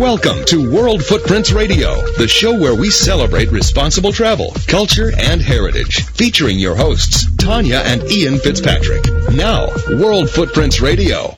Welcome to World Footprints Radio, the show where we celebrate responsible travel, culture, and heritage. Featuring your hosts, Tanya and Ian Fitzpatrick. Now, World Footprints Radio.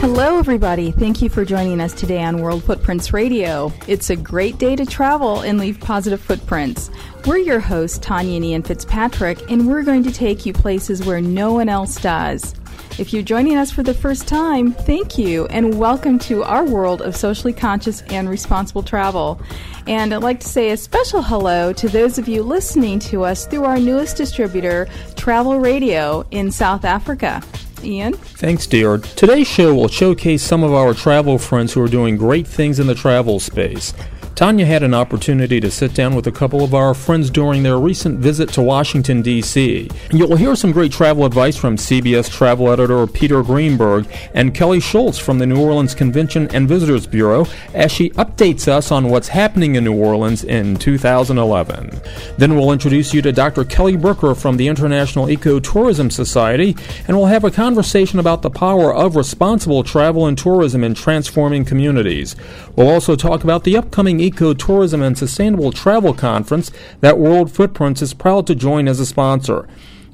Hello, everybody. Thank you for joining us today on World Footprints Radio. It's a great day to travel and leave positive footprints. We're your hosts, Tanya and Ian Fitzpatrick, and we're going to take you places where no one else does. If you're joining us for the first time, thank you and welcome to our world of socially conscious and responsible travel. And I'd like to say a special hello to those of you listening to us through our newest distributor, Travel Radio in South Africa. Ian? Thanks, dear. Today's show will showcase some of our travel friends who are doing great things in the travel space. Tanya had an opportunity to sit down with a couple of our friends during their recent visit to Washington, D.C. You'll hear some great travel advice from CBS travel editor Peter Greenberg and Kelly Schultz from the New Orleans Convention and Visitors Bureau as she updates us on what's happening in New Orleans in 2011. Then we'll introduce you to Dr. Kelly Bricker from the International Ecotourism Society, and we'll have a conversation about the power of responsible travel and tourism in transforming communities. We'll also talk about the upcoming Ecotourism and Sustainable Travel Conference that World Footprints is proud to join as a sponsor.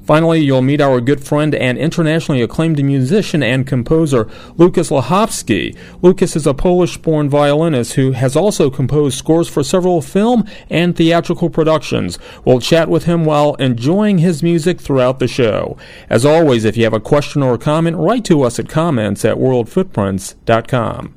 Finally, you'll meet our good friend and internationally acclaimed musician and composer, Lukas Lechowski. Lukas is a Polish born violinist who has also composed scores for several film and theatrical productions. We'll chat with him while enjoying his music throughout the show. As always, if you have a question or a comment, write to us at comments at worldfootprints.com.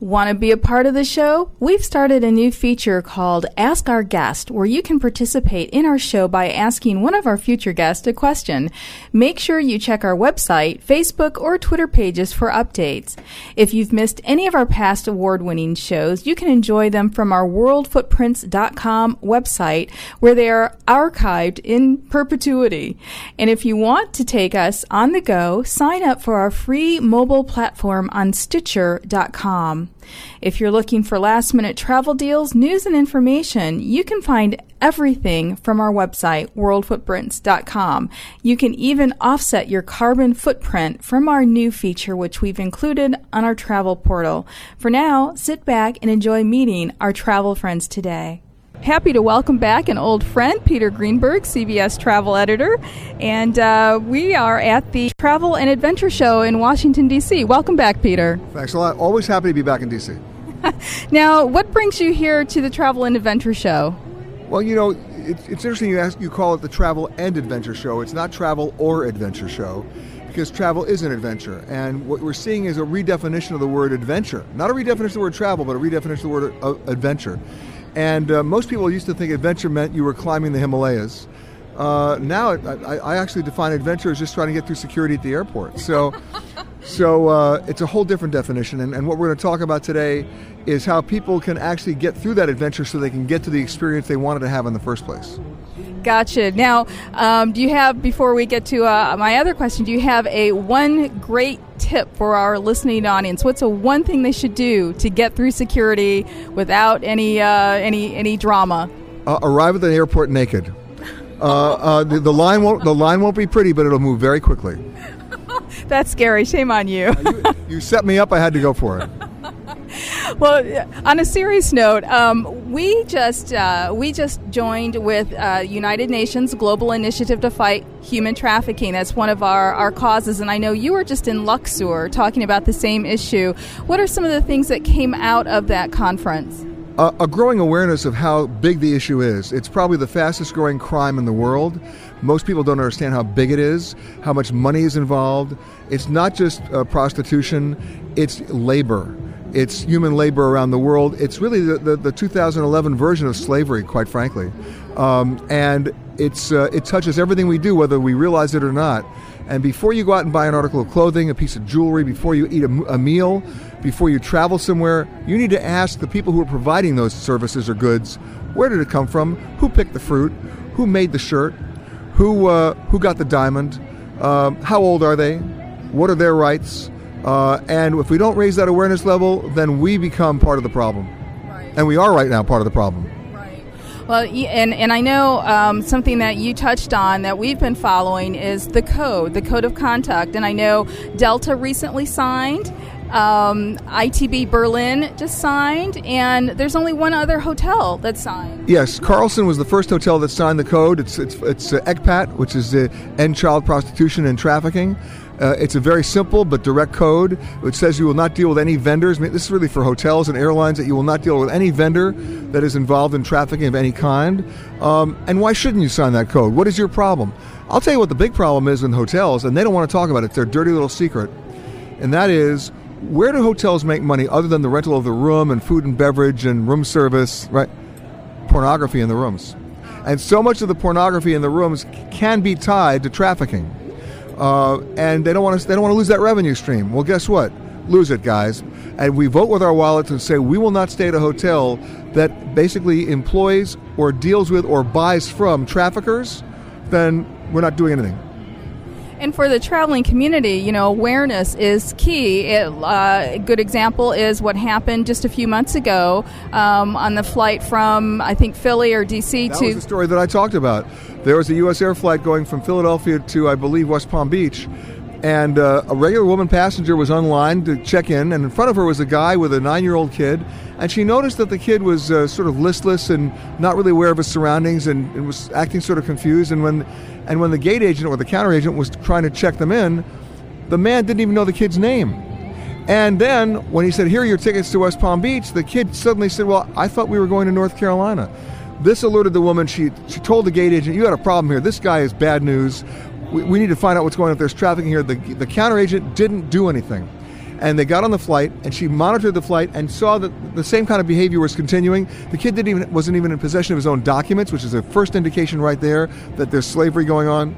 Want to be a part of the show? We've started a new feature called Ask Our Guest, where you can participate in our show by asking one of our future guests a question. Make sure you check our website, Facebook, or Twitter pages for updates. If you've missed any of our past award winning shows, you can enjoy them from our worldfootprints.com website, where they are archived in perpetuity. And if you want to take us on the go, sign up for our free mobile platform on Stitcher.com. If you're looking for last minute travel deals, news, and information, you can find everything from our website, worldfootprints.com. You can even offset your carbon footprint from our new feature, which we've included on our travel portal. For now, sit back and enjoy meeting our travel friends today. Happy to welcome back an old friend, Peter Greenberg, CBS travel editor. And uh, we are at the Travel and Adventure Show in Washington, D.C. Welcome back, Peter. Thanks a lot. Always happy to be back in D.C. now, what brings you here to the Travel and Adventure Show? Well, you know, it's, it's interesting you, ask, you call it the Travel and Adventure Show. It's not Travel or Adventure Show because travel is an adventure. And what we're seeing is a redefinition of the word adventure. Not a redefinition of the word travel, but a redefinition of the word uh, adventure. And uh, most people used to think adventure meant you were climbing the Himalayas. Uh, now, I, I, actually define adventure as just trying to get through security at the airport. So, so uh, it's a whole different definition. And, and what we're going to talk about today is how people can actually get through that adventure so they can get to the experience they wanted to have in the first place. Gotcha. Now, um, do you have, before we get to uh, my other question, do you have a one great tip for our listening audience? What's a one thing they should do to get through security without any uh, any any drama? Uh, arrive at the airport naked. Uh, uh, the, the, line won't the line won't be pretty, but it'll move very quickly. That's scary. Shame on you. you. You set me up. I had to go for it. well, on a serious note, um, we just uh, we just joined with uh, United Nations Global Initiative to Fight Human Trafficking. That's one of our, our causes, and I know you were just in Luxor talking about the same issue. What are some of the things that came out of that conference? Uh, a growing awareness of how big the issue is. It's probably the fastest growing crime in the world. Most people don't understand how big it is, how much money is involved. It's not just uh, prostitution, it's labor it's human labor around the world. It's really the, the, the 2011 version of slavery, quite frankly. Um, and it's, uh, it touches everything we do, whether we realize it or not. And before you go out and buy an article of clothing, a piece of jewelry, before you eat a, a meal, before you travel somewhere, you need to ask the people who are providing those services or goods where did it come from? Who picked the fruit? Who made the shirt? Who, uh, who got the diamond? Um, how old are they? What are their rights? Uh, and if we don't raise that awareness level, then we become part of the problem. Right. And we are right now part of the problem. Right. Well, and, and I know um, something that you touched on that we've been following is the code, the code of conduct. And I know Delta recently signed Um, ITB Berlin just signed, and there's only one other hotel that's signed. Yes, Carlson was the first hotel that signed the code. It's it's it's uh, ECPAT, which is the End Child Prostitution and Trafficking. Uh, it's a very simple but direct code which says you will not deal with any vendors. I mean, this is really for hotels and airlines that you will not deal with any vendor that is involved in trafficking of any kind. Um, and why shouldn't you sign that code? What is your problem? I'll tell you what the big problem is in hotels, and they don't want to talk about it. It's their dirty little secret, and that is where do hotels make money other than the rental of the room and food and beverage and room service, right? Pornography in the rooms. And so much of the pornography in the rooms can be tied to trafficking. Uh, and they don't want to they don't want to lose that revenue stream. Well, guess what? Lose it, guys. And we vote with our wallets and say we will not stay at a hotel that basically employs or deals with or buys from traffickers. Then we're not doing anything. And for the traveling community, you know, awareness is key. It, uh, a good example is what happened just a few months ago um, on the flight from, I think, Philly or D.C. That to. was the story that I talked about. There was a U.S. air flight going from Philadelphia to, I believe, West Palm Beach. And uh, a regular woman passenger was online to check in, and in front of her was a guy with a nine year old kid. And she noticed that the kid was uh, sort of listless and not really aware of his surroundings and, and was acting sort of confused. And when and when the gate agent or the counter agent was trying to check them in, the man didn't even know the kid's name. And then when he said, Here are your tickets to West Palm Beach, the kid suddenly said, Well, I thought we were going to North Carolina. This alerted the woman. She, she told the gate agent, You got a problem here. This guy is bad news. We, we need to find out what's going on. If there's trafficking here, the, the counter agent didn't do anything. And they got on the flight, and she monitored the flight and saw that the same kind of behavior was continuing. The kid didn't even wasn't even in possession of his own documents, which is a first indication right there that there's slavery going on.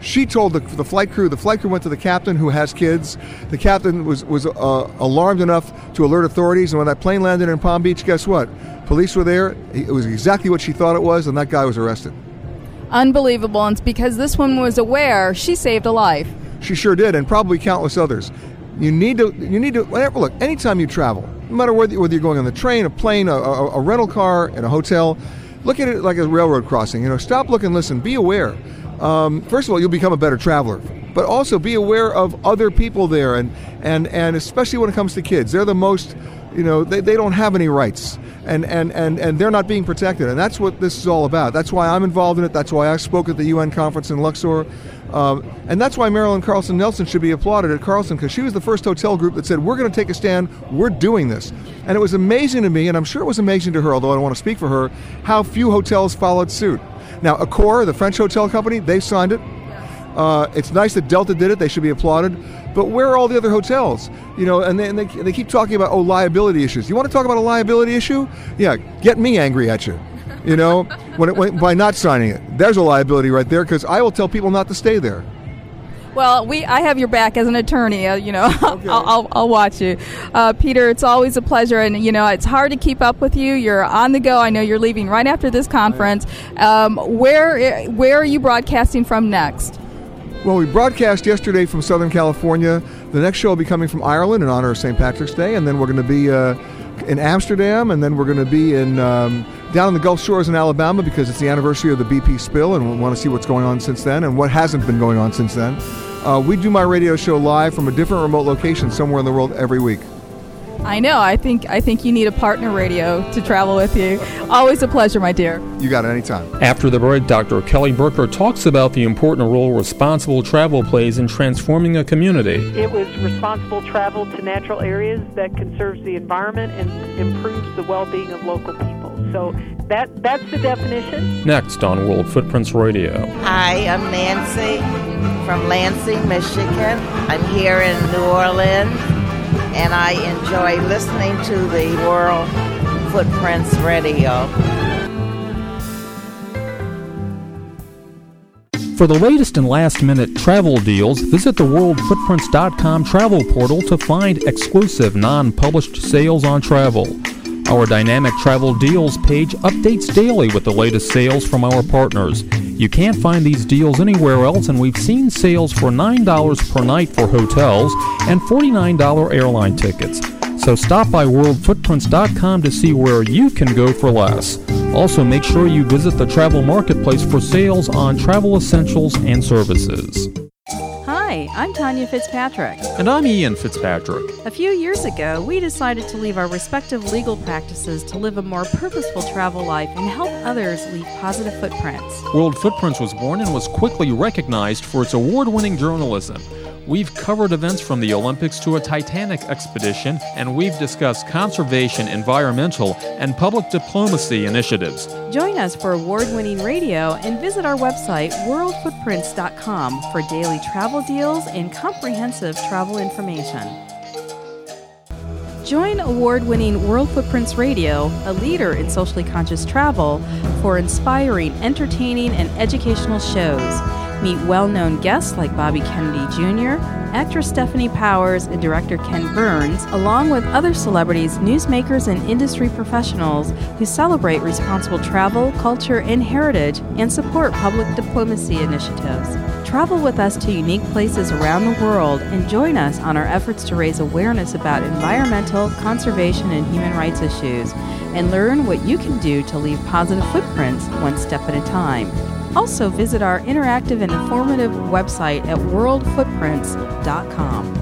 She told the, the flight crew. The flight crew went to the captain, who has kids. The captain was was uh, alarmed enough to alert authorities. And when that plane landed in Palm Beach, guess what? Police were there. It was exactly what she thought it was, and that guy was arrested. Unbelievable. And it's because this woman was aware, she saved a life. She sure did, and probably countless others. You need to. You need to. Whenever, look, anytime you travel, no matter whether, whether you're going on the train, a plane, a, a, a rental car, in a hotel, look at it like a railroad crossing. You know, stop, look, and listen. Be aware. Um, first of all, you'll become a better traveler, but also be aware of other people there, and and and especially when it comes to kids, they're the most. You know, they, they don't have any rights and, and, and, and they're not being protected. And that's what this is all about. That's why I'm involved in it. That's why I spoke at the UN conference in Luxor. Um, and that's why Marilyn Carlson Nelson should be applauded at Carlson because she was the first hotel group that said, We're going to take a stand, we're doing this. And it was amazing to me, and I'm sure it was amazing to her, although I don't want to speak for her, how few hotels followed suit. Now, Accor, the French hotel company, they signed it. Uh, it's nice that Delta did it, they should be applauded. But where are all the other hotels? You know, and they, and they, they keep talking about, oh, liability issues. You want to talk about a liability issue? Yeah, get me angry at you you know, when it, when, by not signing it. There's a liability right there because I will tell people not to stay there. Well, we I have your back as an attorney. Uh, you know, Okay. I'll, I'll, I'll watch you, uh, Peter. It's always a pleasure, and you know it's hard to keep up with you. You're on the go. I know you're leaving right after this conference. Um, where where are you broadcasting from next? Well, we broadcast yesterday from Southern California. The next show will be coming from Ireland in honor of St. Patrick's Day, and then we're going to be uh, in Amsterdam, and then we're going to be in um, down in the Gulf Shores in Alabama because it's the anniversary of the BP spill, and we want to see what's going on since then and what hasn't been going on since then. Uh, we do my radio show live from a different remote location somewhere in the world every week. I know. I think I think you need a partner radio to travel with you. Always a pleasure, my dear. You got it anytime. After the break, Dr. Kelly Bricker talks about the important role responsible travel plays in transforming a community. It was responsible travel to natural areas that conserves the environment and improves the well-being of local people. So that that's the definition. Next on World Footprints Radio. Hi, I'm Nancy from Lansing, Michigan. I'm here in New Orleans, and I enjoy listening to the World Footprints Radio. For the latest and last minute travel deals, visit the worldfootprints.com travel portal to find exclusive non published sales on travel. Our dynamic travel deals page updates daily with the latest sales from our partners. You can't find these deals anywhere else, and we've seen sales for $9 per night for hotels and $49 airline tickets. So stop by worldfootprints.com to see where you can go for less. Also, make sure you visit the travel marketplace for sales on travel essentials and services. I'm Tanya Fitzpatrick. And I'm Ian Fitzpatrick. A few years ago, we decided to leave our respective legal practices to live a more purposeful travel life and help others leave positive footprints. World Footprints was born and was quickly recognized for its award winning journalism. We've covered events from the Olympics to a Titanic expedition, and we've discussed conservation, environmental, and public diplomacy initiatives. Join us for award winning radio and visit our website, worldfootprints.com, for daily travel deals and comprehensive travel information. Join award winning World Footprints Radio, a leader in socially conscious travel, for inspiring, entertaining, and educational shows. Meet well known guests like Bobby Kennedy Jr., actress Stefanie Powers, and director Ken Burns, along with other celebrities, newsmakers, and industry professionals who celebrate responsible travel, culture, and heritage and support public diplomacy initiatives. Travel with us to unique places around the world and join us on our efforts to raise awareness about environmental, conservation, and human rights issues, and learn what you can do to leave positive footprints one step at a time. Also, visit our interactive and informative website at worldfootprints.com.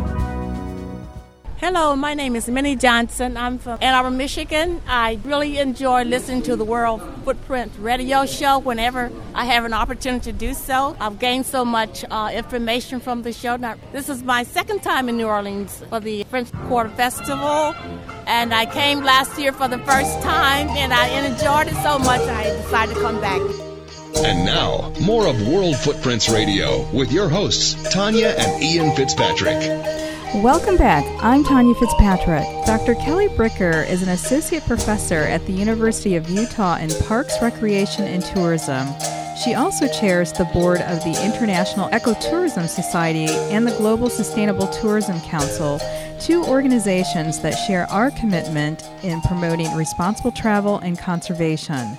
Hello, my name is Minnie Johnson. I'm from Ann Arbor, Michigan. I really enjoy listening to the World Footprint radio show whenever I have an opportunity to do so. I've gained so much uh, information from the show. Now, this is my second time in New Orleans for the French Quarter Festival, and I came last year for the first time, and I enjoyed it so much I decided to come back. And now, more of World Footprints Radio with your hosts, Tanya and Ian Fitzpatrick. Welcome back. I'm Tanya Fitzpatrick. Dr. Kelly Bricker is an associate professor at the University of Utah in Parks, Recreation, and Tourism. She also chairs the board of the International Ecotourism Society and the Global Sustainable Tourism Council, two organizations that share our commitment in promoting responsible travel and conservation.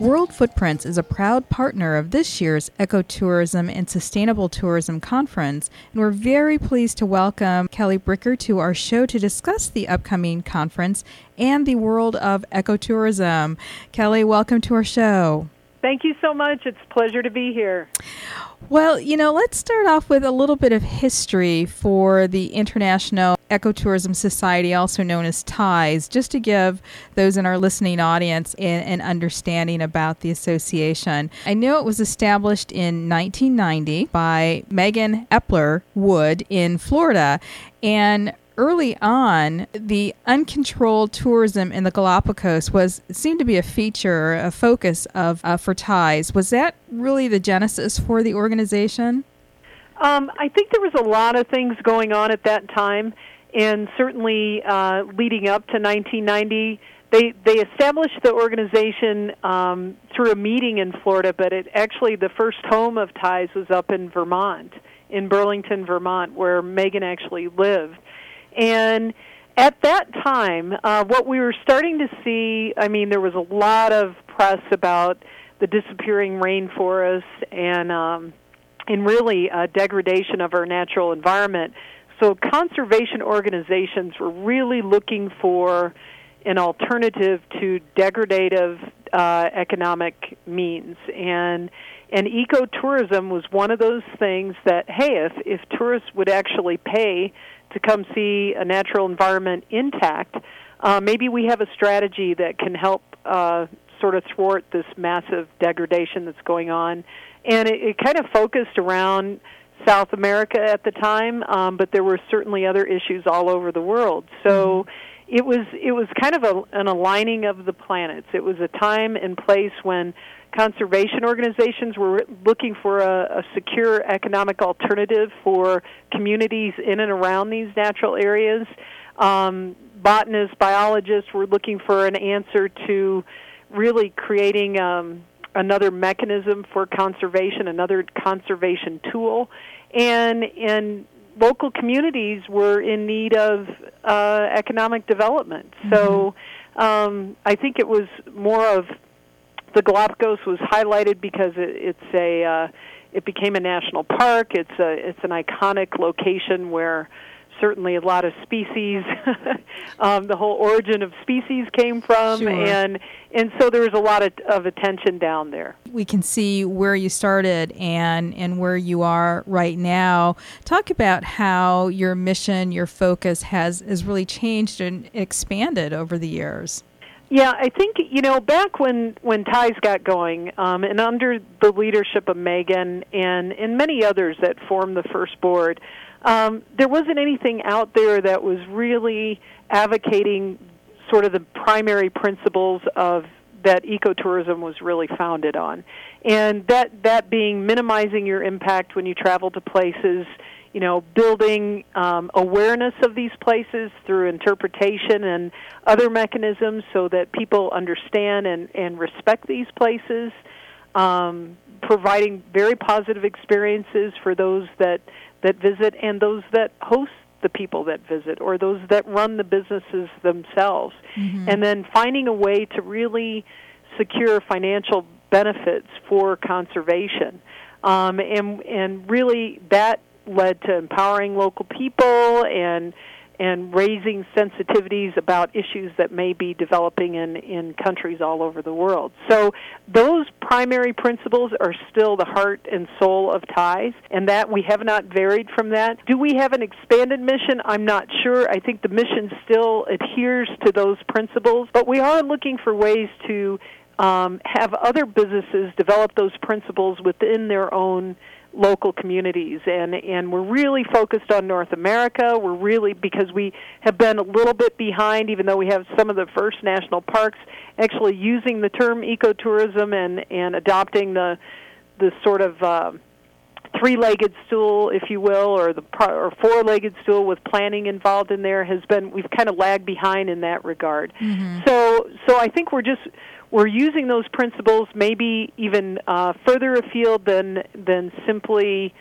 World Footprints is a proud partner of this year's Ecotourism and Sustainable Tourism Conference, and we're very pleased to welcome Kelly Bricker to our show to discuss the upcoming conference and the world of ecotourism. Kelly, welcome to our show. Thank you so much. It's a pleasure to be here. Well, you know, let's start off with a little bit of history for the International Ecotourism Society, also known as TIES, just to give those in our listening audience an, an, understanding about the association. I know it was established in 1990 by Megan Epler Wood in Florida, and early on, the uncontrolled tourism in the Galapagos was seemed to be a feature, a focus of uh, for TIES. Was that really the genesis for the organization? Um, I think there was a lot of things going on at that time, and certainly uh, leading up to 1990. They they established the organization um, through a meeting in Florida, but it actually the first home of TIES was up in Vermont, in Burlington, Vermont, where Megan actually lived. And at that time, uh, what we were starting to see, I mean, there was a lot of press about the disappearing rainforests and um, and really uh, degradation of our natural environment. So conservation organizations were really looking for an alternative to degradative uh, economic means and and ecotourism was one of those things that hey if if tourists would actually pay to come see a natural environment intact, uh, maybe we have a strategy that can help uh, sort of thwart this massive degradation that's going on. And it, it kind of focused around South America at the time, um, but there were certainly other issues all over the world. So mm-hmm. it was it was kind of a, an aligning of the planets. It was a time and place when conservation organizations were looking for a, a, secure economic alternative for communities in and around these natural areas. Um, botanists, biologists were looking for an answer to really creating um, another mechanism for conservation, another conservation tool, and and local communities were in need of uh, economic development. Mm-hmm. So um, I think it was more of the Galapagos was highlighted because it, it's a uh, it became a national park. It's a it's an iconic location where certainly a lot of species. um, the whole origin of species came from, Sure. and and so there was a lot of, of attention down there. we can see where you started and and where you are right now. Talk about how your mission, your focus has has really changed and expanded over the years. Yeah, I think you know back when when TIES got going, um, and under the leadership of Megan and and many others that formed the first board, um, there wasn't anything out there that was really advocating sort of the primary principles of that ecotourism was really founded on, and that that being minimizing your impact when you travel to places you know, building um, awareness of these places through interpretation and other mechanisms so that people understand and, and respect these places, um, providing very positive experiences for those that, that visit and those that host the people that visit or those that run the businesses themselves. And then finding a way to really secure financial benefits for conservation. Um, and, and really that led to empowering local people and and raising sensitivities about issues that may be developing in, in countries all over the world. So those primary principles are still the heart and soul of TIES, and that we have not varied from that. Do we have an expanded mission? I'm not sure. I think the mission still adheres to those principles, but we are looking for ways to um, have other businesses develop those principles within their own local communities. And and we're really focused on North America. We're really because we have been a little bit behind even though we have some of the first national parks actually using the term ecotourism and and adopting the the sort of uh, three-legged stool, if you will, or the or four-legged stool with planning involved in there has been we've kind of lagged behind in that regard. So so I think we're just we're using those principles maybe even uh, further afield than than simply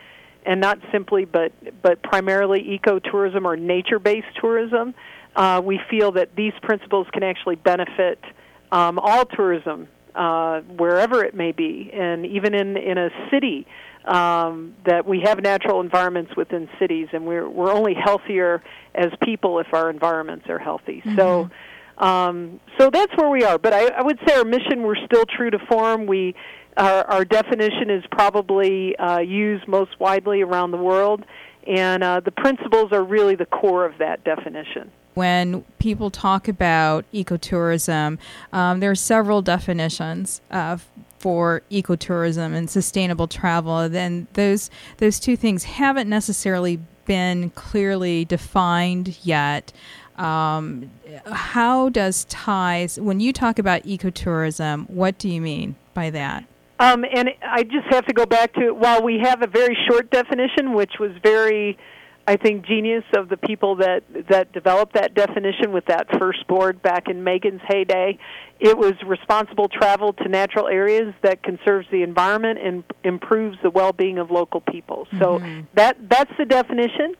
and not simply but but primarily ecotourism or nature-based tourism. Uh, we feel that these principles can actually benefit um, all tourism uh, wherever it may be, and even in in a city. Um, that we have natural environments within cities, and we're we're only healthier as people if our environments are healthy. So, um, so that's where we are. But I, I would say our mission we're still true to form. We our, our definition is probably uh, used most widely around the world, and uh, the principles are really the core of that definition. When people talk about ecotourism, um, there are several definitions uh, for ecotourism and sustainable travel. Then those those two things haven't necessarily been clearly defined yet. Um, how does TIES when you talk about ecotourism? What do you mean by that? Um, and I just have to go back to while we have a very short definition, which was very, I think, genius of the people that that developed that definition with that first board back in Megan's heyday. It was responsible travel to natural areas that conserves the environment and improves the well-being of local people. So mm-hmm. that that's the definition,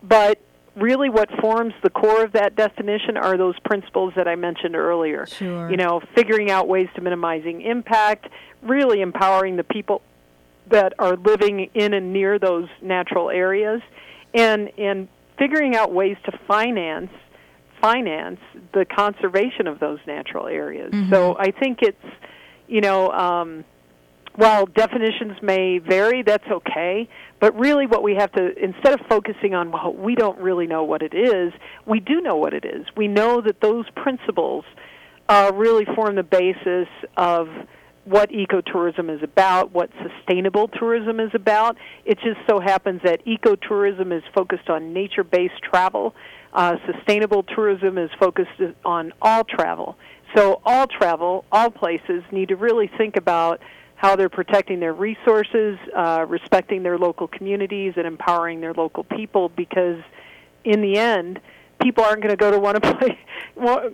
but really what forms the core of that definition are those principles that I mentioned earlier. Sure. You know, figuring out ways to minimizing impact, really empowering the people that are living in and near those natural areas and and figuring out ways to finance finance the conservation of those natural areas. So I think it's you know um while definitions may vary, that's okay. But really, what we have to, instead of focusing on, well, we don't really know what it is, we do know what it is. We know that those principles uh, really form the basis of what ecotourism is about, what sustainable tourism is about. It just so happens that ecotourism is focused on nature based travel, uh, sustainable tourism is focused on all travel. So, all travel, all places need to really think about how they're protecting their resources, uh, respecting their local communities, and empowering their local people because, in the end, people aren't going to go to one place. Well,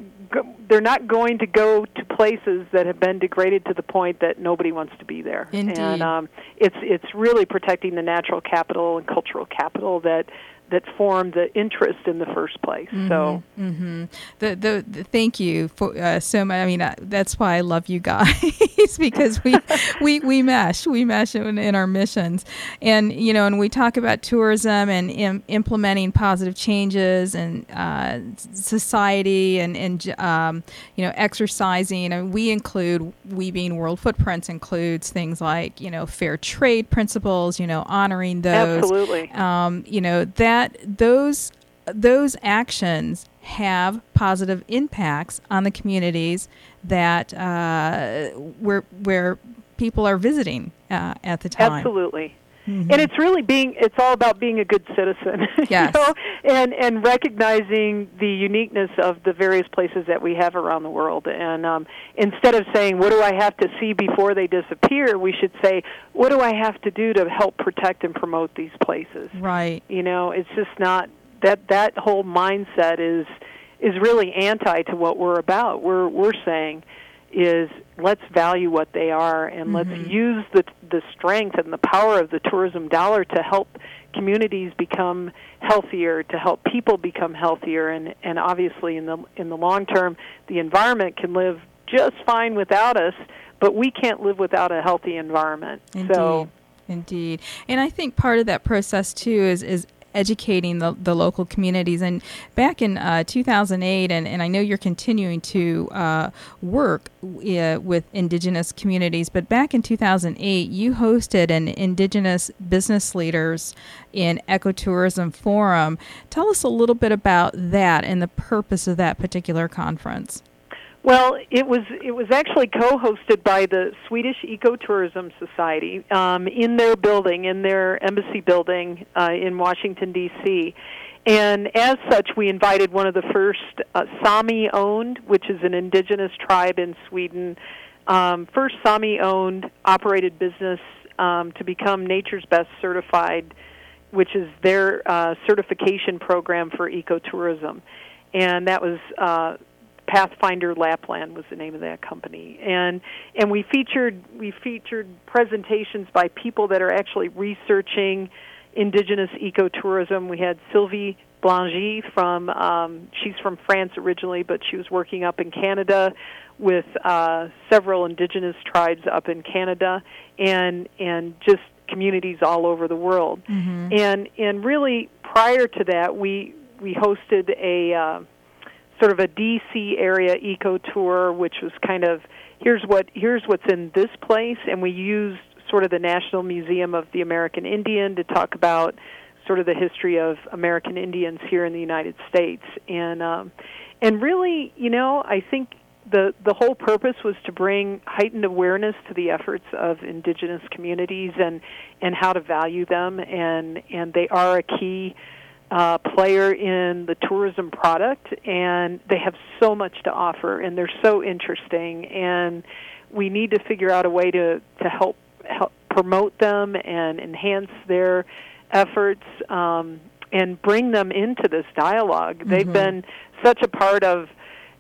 they're not going to go to places that have been degraded to the point that nobody wants to be there. Indeed. And um, it's it's really protecting the natural capital and cultural capital that that formed the interest in the first place. Mm-hmm, so, mm-hmm. The, the, the thank you for uh, so much. I mean, uh, that's why I love you guys because we we we mesh, we mesh in, in, our missions, and you know, and we talk about tourism and Im- implementing positive changes and uh, society and and um, you know, exercising. And we include we being World Footprints includes things like you know fair trade principles, you know, honoring those. Absolutely. Um, you know that those those actions have positive impacts on the communities that uh, where where people are visiting uh, at the time. Absolutely. Mm-hmm. And it's really being it's all about being a good citizen. Yes. you know? And and recognizing the uniqueness of the various places that we have around the world. And um, instead of saying what do I have to see before they disappear, we should say what do I have to do to help protect and promote these places. Right. You know, it's just not that that whole mindset is is really anti to what we're about. We're we're saying is let's value what they are and mm-hmm. let's use the the strength and the power of the tourism dollar to help communities become healthier to help people become healthier and and obviously in the in the long term the environment can live just fine without us but we can't live without a healthy environment Indeed. so Indeed. And I think part of that process too is is educating the, the local communities. And back in uh, 2008, and, and I know you're continuing to uh, work uh, with indigenous communities, but back in 2008, you hosted an Indigenous Business Leaders in Ecotourism Forum. Tell us a little bit about that and the purpose of that particular conference. Well, it was it was actually co-hosted by the Swedish Ecotourism Society um, in their building, in their embassy building uh, in Washington D.C. And as such, we invited one of the first uh, Sami-owned, which is an indigenous tribe in Sweden, um, first Sami-owned operated business um, to become Nature's Best certified, which is their uh, certification program for ecotourism and that was uh, Pathfinder Lapland was the name of that company, and and we featured we featured presentations by people that are actually researching indigenous ecotourism. We had Sylvie Blangy from um, she's from France originally, but she was working up in Canada with uh, several indigenous tribes up in Canada, and and just communities all over the world. Mm-hmm. And and really prior to that, we we hosted a uh, sort of a DC area eco tour, which was kind of here's what here's what's in this place, and we used sort of the National Museum of the American Indian to talk about sort of the history of American Indians here in the United States, and um, and really, you know, I think the the whole purpose was to bring heightened awareness to the efforts of indigenous communities and and how to value them, and and they are a key uh, player in the tourism product, and they have so much to offer, and they're so interesting, and we need to figure out a way to to help help promote them and enhance their efforts um, and bring them into this dialog mm-hmm. They've been such a part of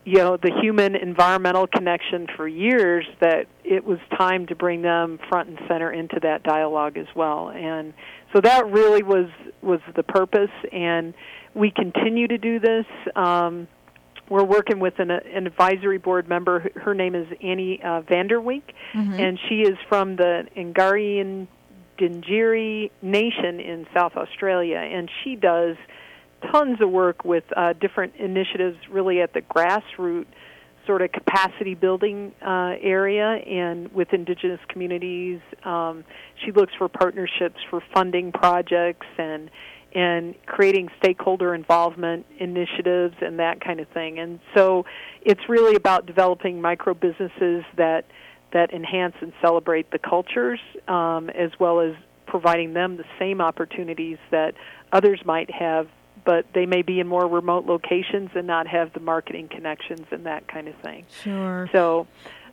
you know the human environmental connection for years that it was time to bring them front and center into that dialogue as well and so that really was was the purpose, and we continue to do this. Um, we're working with an, an advisory board member. Her name is Annie uh, Vanderwink, mm-hmm. and she is from the Ngarian Dingiri Nation in South Australia, and she does tons of work with uh, different initiatives, really at the grassroots sort of capacity building uh, area and with indigenous communities. Um, she looks for partnerships for funding projects and and creating stakeholder involvement initiatives and that kind of thing. And so it's really about developing micro businesses that that enhance and celebrate the cultures um, as well as providing them the same opportunities that others might have but they may be in more remote locations and not have the marketing connections and that kind of thing. Sure. So,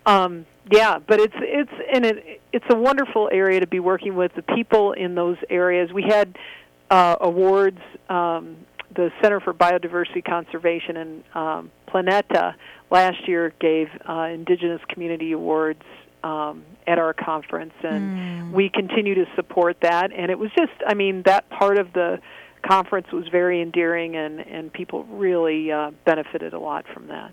um, yeah, but it's it's and it it's a wonderful area to be working with the people in those areas. We had uh, awards. Um, the Center for Biodiversity Conservation and um, Planeta last year gave uh, Indigenous Community Awards um, at our conference, and mm. we continue to support that. And it was just, I mean, that part of the conference was very endearing, and and people really uh, benefited a lot from that.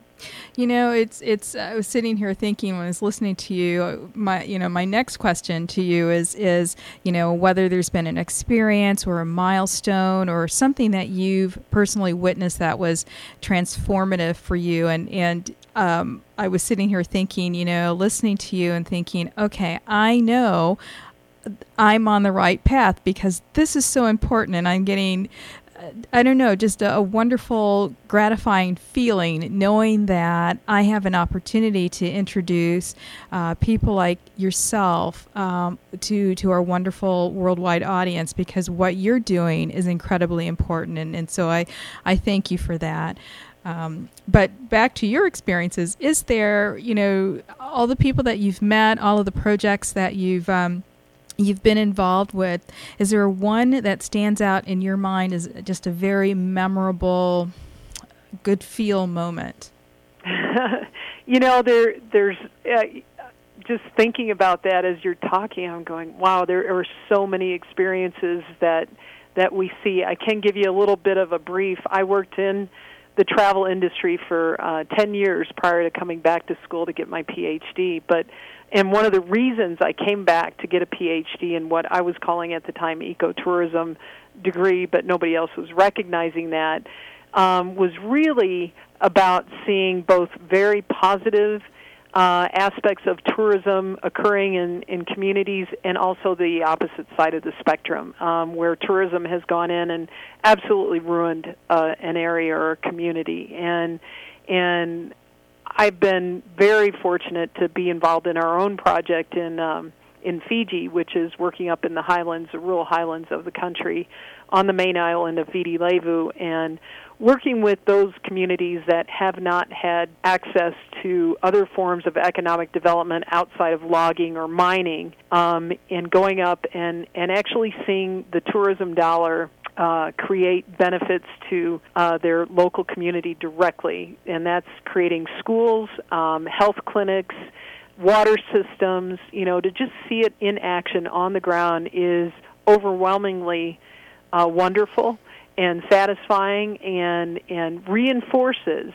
You know, it's it's. I was sitting here thinking when I was listening to you. My you know my next question to you is is you know whether there's been an experience or a milestone or something that you've personally witnessed that was transformative for you, and and um, I was sitting here thinking, you know, listening to you and thinking, okay, I know I'm on the right path because this is so important and I'm getting I don't know, just a, a, wonderful, gratifying feeling knowing that I have an opportunity to introduce uh, people like yourself um, to to our wonderful worldwide audience because what you're doing is incredibly important, and, and so I I thank you for that. Um, but back to your experiences, is there you know all the people that you've met, all of the projects that you've um, you've been involved with. Is there one that stands out in your mind as just a very memorable, good feel moment? you know, there there's uh, just thinking about that as you're talking. I'm going, wow, there are so many experiences that that we see. I can give you a little bit of a brief. I worked in the travel industry for uh, 10 years prior to coming back to school to get my PhD, but and one of the reasons I came back to get a PhD in what I was calling at the time ecotourism degree, but nobody else was recognizing that, um, was really about seeing both very positive uh, aspects of tourism occurring in, in communities and also the opposite side of the spectrum, um, where tourism has gone in and absolutely ruined uh, an area or a community. And and I've been very fortunate to be involved in our own project in um, in Fiji, which is working up in the highlands, the rural highlands of the country, on the main island of Viti Levu, and working with those communities that have not had access to other forms of economic development outside of logging or mining, um, and going up and and actually seeing the tourism dollar uh, create benefits to uh, their local community directly, and that's creating schools, um, health clinics, water systems. You know, to just see it in action on the ground is overwhelmingly uh, wonderful and satisfying, and and reinforces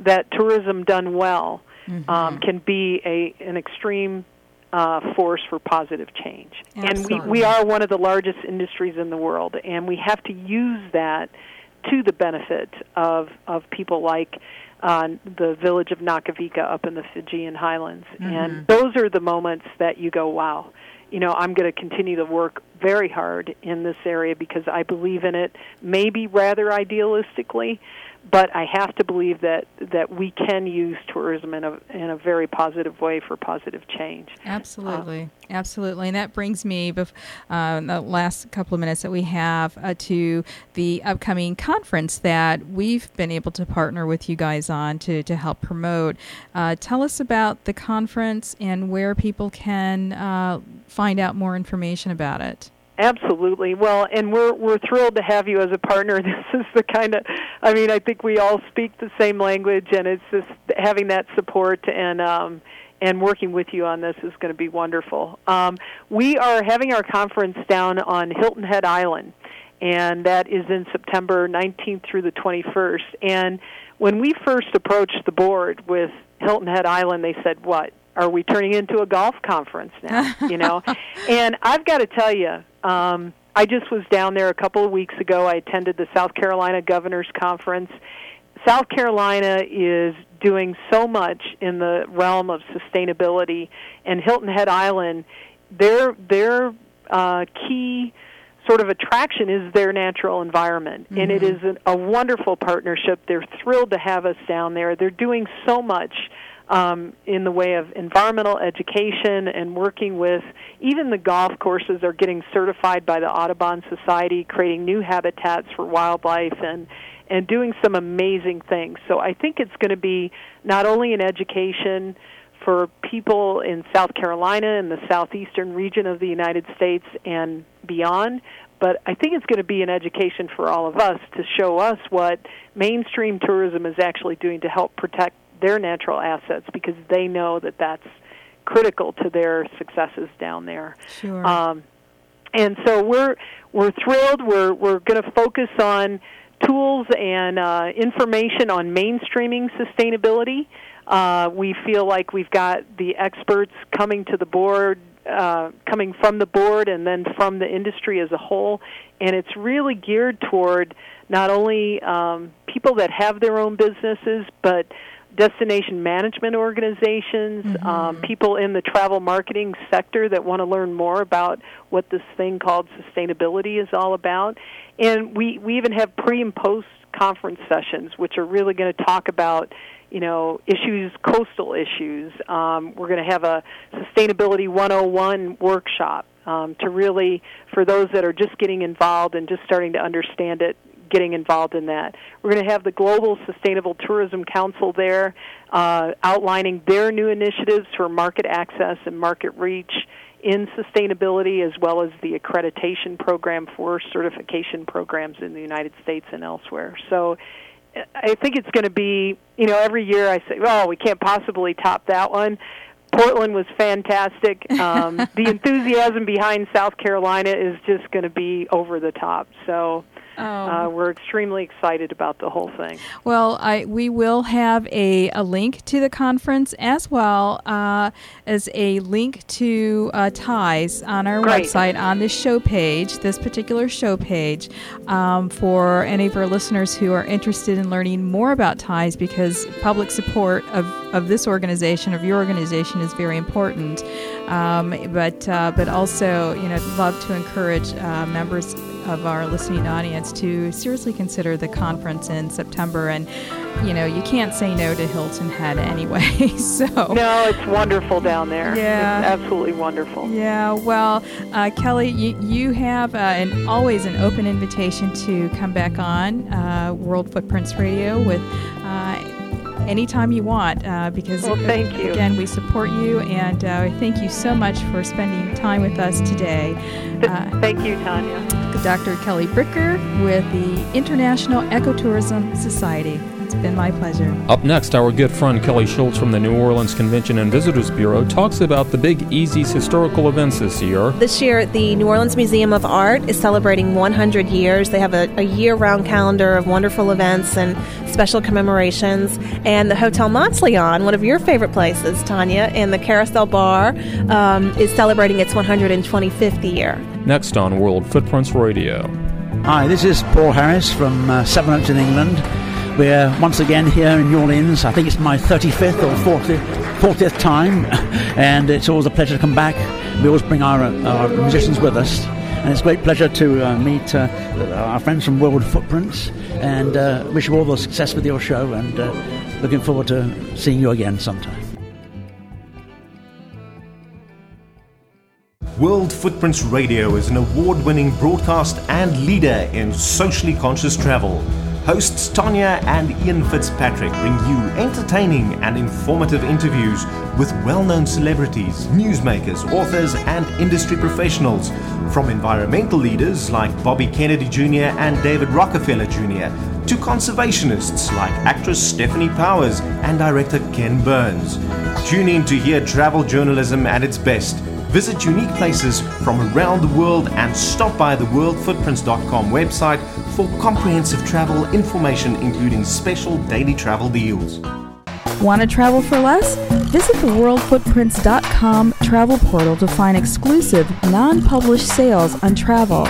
that tourism done well mm-hmm. um, can be a an extreme uh, force for positive change. Absolutely. And we, we are one of the largest industries in the world, and we have to use that to the benefit of, of people like uh, the village of Nakavika up in the Fijian highlands. Mm-hmm. And those are the moments that you go, wow, you know, I'm going to continue to work very hard in this area because I believe in it, maybe rather idealistically, but I have to believe that that we can use tourism in a in a very positive way for positive change. Absolutely, uh, absolutely, and that brings me, bef- uh, the last couple of minutes that we have, uh, to the upcoming conference that we've been able to partner with you guys on to to help promote. Uh, tell us about the conference and where people can uh, find out more information about it. Absolutely. Well, and we're we're thrilled to have you as a partner. This is the kind of I mean, I think we all speak the same language and it's just having that support and um and working with you on this is going to be wonderful. Um, we are having our conference down on Hilton Head Island, and that is in September 19th through the 21st. And when we first approached the board with Hilton Head Island, they said, "What? Are we turning into a golf conference now?" you know, and I've got to tell you, um, I just was down there a couple of weeks ago. I attended the South Carolina Governors Conference. South Carolina is doing so much in the realm of sustainability, and Hilton Head Island, their their uh, key sort of attraction is their natural environment, mm-hmm. and it is mm-hmm. a wonderful partnership. They're thrilled to have us down there. They're doing so much um, in the way of environmental education and working with even the golf courses are getting certified by the Audubon Society, creating new habitats for wildlife and and doing some amazing things. So I think it's going to be not only an education for people in South Carolina and the southeastern region of the United States and beyond, but I think it's going to be an education for all of us to show us what mainstream tourism is actually doing to help protect their natural assets because they know that that's critical to their successes down there. Sure. Um, and so we're we're thrilled. We're we're going to focus on tools and uh, information on mainstreaming sustainability. Uh, we feel like we've got the experts coming to the board, uh, coming from the board, and then from the industry as a whole, and it's really geared toward not only um, people that have their own businesses, but destination management organizations, mm-hmm. um, people in the travel marketing sector that want to learn more about what this thing called sustainability is all about. And we, we even have pre and post conference sessions, which are really going to talk about you know issues coastal issues um, we're going to have a sustainability 101 workshop um, to really for those that are just getting involved and just starting to understand it getting involved in that. We're going to have the Global Sustainable Tourism Council there uh, outlining their new initiatives for market access and market reach in sustainability as well as the accreditation program for certification programs in the United States and elsewhere. So I think it's going to be, you know, every year I say, oh, we can't possibly top that one. Portland was fantastic. Um, the enthusiasm behind South Carolina is just going to be over the top. So uh, um, uh, we're extremely excited about the whole thing. Well, I, we will have a, a link to the conference as well uh, as a link to uh, TIES on our Great. website on this show page, this particular show page, um, for any of our listeners who are interested in learning more about TIES because public support of, of this organization, of your organization, is very important. Um, but uh, but also, you know, love to encourage uh, members of our listening audience to seriously consider the conference in September. And, you know, you can't say no to Hilton Head anyway. so No, it's wonderful down there. Yeah. It's absolutely wonderful. Yeah, well, uh, Kelly, you, you have uh, an, always an open invitation to come back on uh, World Footprints Radio with uh, anytime you want uh, because well, thank you. again we support you and uh, thank you so much for spending time with us today uh, thank you tanya dr. Kelly Bricker with the international ecotourism society it's been my pleasure. Up next, our good friend Kelly Schultz from the New Orleans Convention and Visitors Bureau talks about the Big Easy's historical events this year. This year, the New Orleans Museum of Art is celebrating 100 years. They have a, a year round calendar of wonderful events and special commemorations. And the Hotel Monteleone, one of your favorite places, Tanya, and the Carousel Bar, um, is celebrating its 125th year. Next on World Footprints Radio. Hi, this is Paul Harris from uh, Sevenoaks in England. We're once again here in New Orleans. I think it's my 35th or 40th, 40th time, and it's always a pleasure to come back. We always bring our, our musicians with us, and it's a great pleasure to uh, meet uh, our friends from World Footprints and uh, wish you all the success with your show, and uh, looking forward to seeing you again sometime. World Footprints Radio is an award winning broadcast and leader in socially conscious travel. Hosts Tanya and Ian Fitzpatrick bring you entertaining and informative interviews with well known celebrities, newsmakers, authors, and industry professionals, from environmental leaders like Bobby Kennedy Jr. and David Rockefeller Jr., to conservationists like actress Stefanie Powers and director Ken Burns. Tune in to hear travel journalism at its best Visit unique places from around the world and stop by the worldfootprints.com website for comprehensive travel information, including special daily travel deals. Want to travel for less? Visit the worldfootprints.com travel portal to find exclusive, non published sales on travel.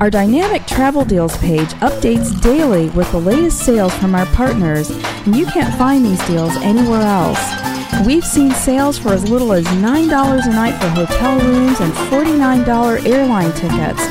Our dynamic travel deals page updates daily with the latest sales from our partners, and you can't find these deals anywhere else. We've seen sales for as little as $9 a night for hotel rooms and $49 airline tickets.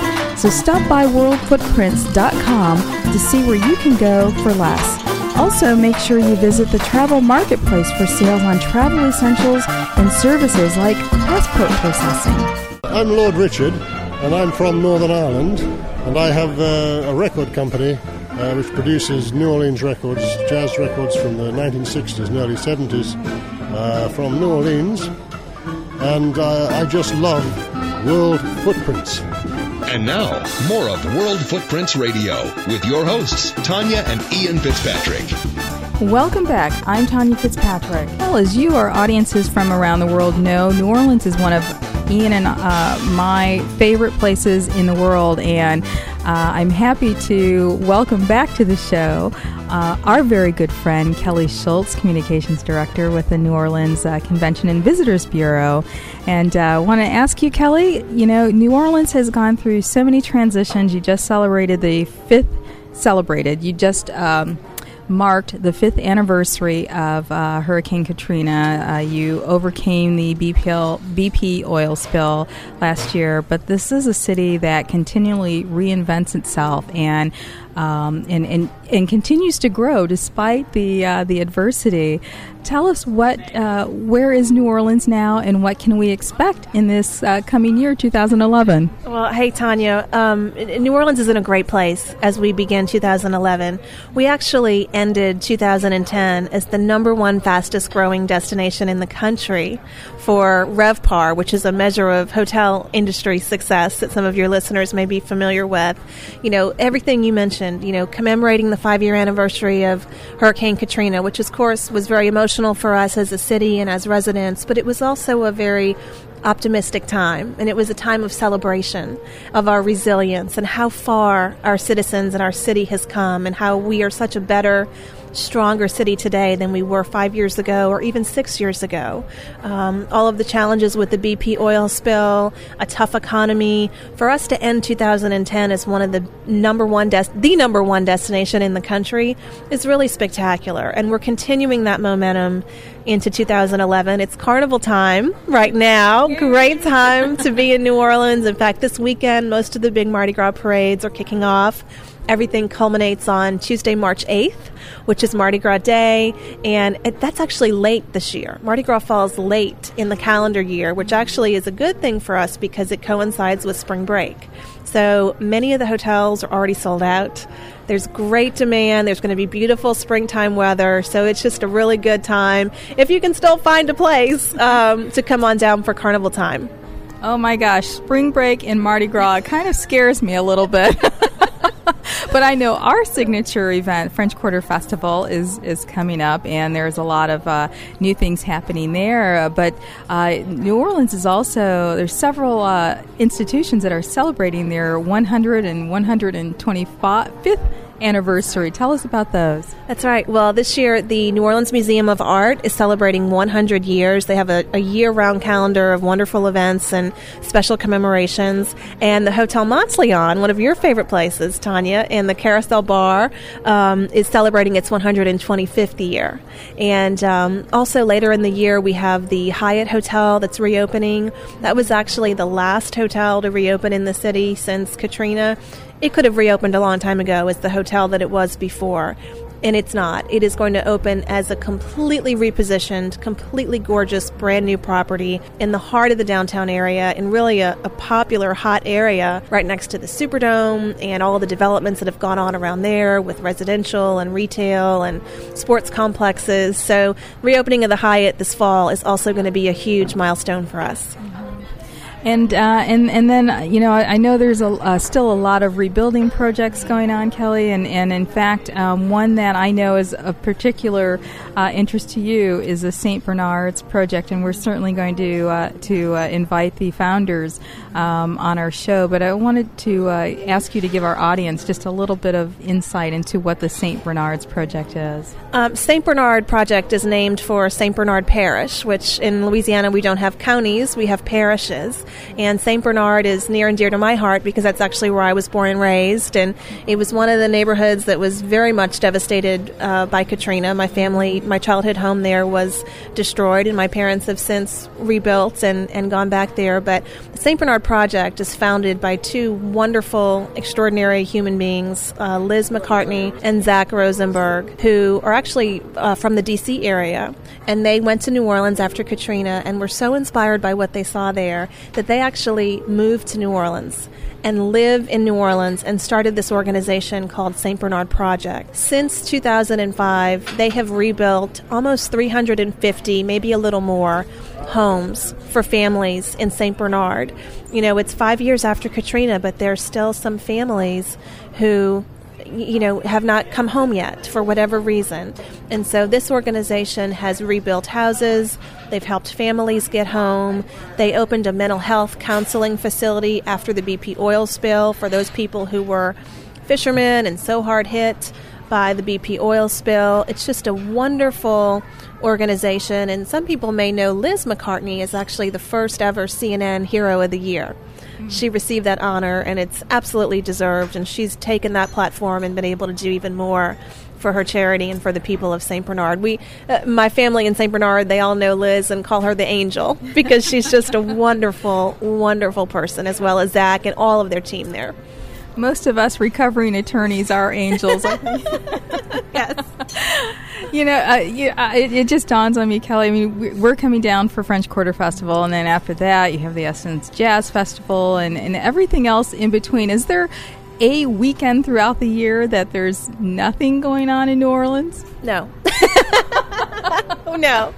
So stop by worldfootprints.com to see where you can go for less. Also, make sure you visit the travel marketplace for sales on travel essentials and services like passport processing. I'm Lord Richard, and I'm from Northern Ireland, and I have uh, a record company uh, which produces New Orleans records, jazz records from the 1960s and early 70s uh, from New Orleans, and uh, I just love World Footprints. And now, more of World Footprints Radio with your hosts, Tanya and Ian Fitzpatrick. Welcome back. I'm Tanya Fitzpatrick. Well, as you, our audiences from around the world know, New Orleans is one of Ian and uh, my favorite places in the world, and uh, I'm happy to welcome back to the show uh, our very good friend Kelly Schultz, Communications Director with the New Orleans uh, Convention and Visitors Bureau. And I uh, want to ask you, Kelly, you know, New Orleans has gone through so many transitions. You just celebrated the fifth, celebrated, you just. Um, marked the fifth anniversary of uh, Hurricane Katrina. Uh, you overcame the BP, BP oil spill last year, but this is a city that continually reinvents itself and um, and, and and continues to grow despite the uh, the adversity. Tell us what uh, where is New Orleans now, and what can we expect in this uh, coming year, 2011? Well, hey Tanya, um, New Orleans is in a great place as we begin 2011. We actually ended 2010 as the number one fastest growing destination in the country for RevPAR, which is a measure of hotel industry success that some of your listeners may be familiar with. You know, everything you mentioned, you know, commemorating the five year anniversary of Hurricane Katrina, which of course was very emotional for us as a city and as residents, but it was also a very optimistic time, and it was a time of celebration of our resilience and how far our citizens and our city has come, and how we are such a better stronger city today than we were five years ago or even six years ago. Um, all of the challenges with the BP oil spill, a tough economy. For us to end 2010 as one of the number one des- the number one destination in the country is really spectacular, and we're continuing that momentum into 2011. It's carnival time right now. Great time to be in New Orleans. In fact, this weekend, most of the big Mardi Gras parades are kicking off. Everything culminates on Tuesday, March 8th, which is Mardi Gras Day, and it, that's actually late this year. Mardi Gras falls late in the calendar year, which actually is a good thing for us because it coincides with spring break. So many of the hotels are already sold out. There's great demand. There's going to be beautiful springtime weather. So it's just a really good time if you can still find a place um, to come on down for carnival time. Oh my gosh, spring break in Mardi Gras kind of scares me a little bit. but I know our signature event, French Quarter Festival, is is coming up, and there's a lot of uh, new things happening there. But uh, New Orleans is also there's several uh, institutions that are celebrating their 100 and 125th anniversary. Tell us about those. That's right. Well, this year, the New Orleans Museum of Art is celebrating 100 years. They have a, a year round calendar of wonderful events and special commemorations. And the Hotel Monteleone, one of your favorite places, Tanya, and the Carousel Bar, um, is celebrating its 125th year. And um, also later in the year, we have the Hyatt Hotel that's reopening. That was actually the last hotel to reopen in the city since Katrina it could have reopened a long time ago as the hotel that it was before. And it's not. It is going to open as a completely repositioned, completely gorgeous, brand new property in the heart of the downtown area, and really a, a popular, hot area right next to the Superdome and all the developments that have gone on around there with residential and retail and sports complexes. So, reopening of the Hyatt this fall is also going to be a huge milestone for us. And uh, and and then you know I, I know there's a, uh, still a lot of rebuilding projects going on, Kelly, and and in fact um, one that I know is of particular uh, interest to you is the St. Bernard's project, and we're certainly going to uh, to uh, invite the founders um, on our show. But I wanted to uh, ask you to give our audience just a little bit of insight into what the St. Bernard's project is. Um, St. Bernard project is named for St. Bernard Parish, which in Louisiana we don't have counties, we have parishes. And St. Bernard is near and dear to my heart because that's actually where I was born and raised. And it was one of the neighborhoods that was very much devastated uh, by Katrina. My family, my childhood home there was destroyed, and my parents have since rebuilt and, and gone back there. But the St. Bernard Project is founded by two wonderful, extraordinary human beings, uh, Liz McCartney and Zach Rosenberg, who are actually uh, from the D.C. area. And they went to New Orleans after Katrina and were so inspired by what they saw there that that they actually moved to New Orleans and live in New Orleans and started this organization called St. Bernard Project. Since 2005, they have rebuilt almost 350, maybe a little more, homes for families in St. Bernard. You know, it's five years after Katrina, but there's still some families who you know, have not come home yet for whatever reason. And so this organization has rebuilt houses, they've helped families get home, they opened a mental health counseling facility after the BP oil spill for those people who were fishermen and so hard hit by the BP oil spill. It's just a wonderful organization, and some people may know Liz McCartney is actually the first ever CNN Hero of the Year. Mm. She received that honor, and it's absolutely deserved, and she's taken that platform and been able to do even more for her charity and for the people of St. Bernard. We, uh, my family in St. Bernard, they all know Liz and call her the angel because she's just a wonderful, wonderful person, as well as Zach and all of their team there. Most of us recovering attorneys are angels. yes. You know, uh, you, uh, it, it, just dawns on me, Kelly. I mean, we're coming down for French Quarter Festival, and then after that, you have the Essence Jazz Festival and, and everything else in between. Is there a weekend throughout the year that there's nothing going on in New Orleans? No. no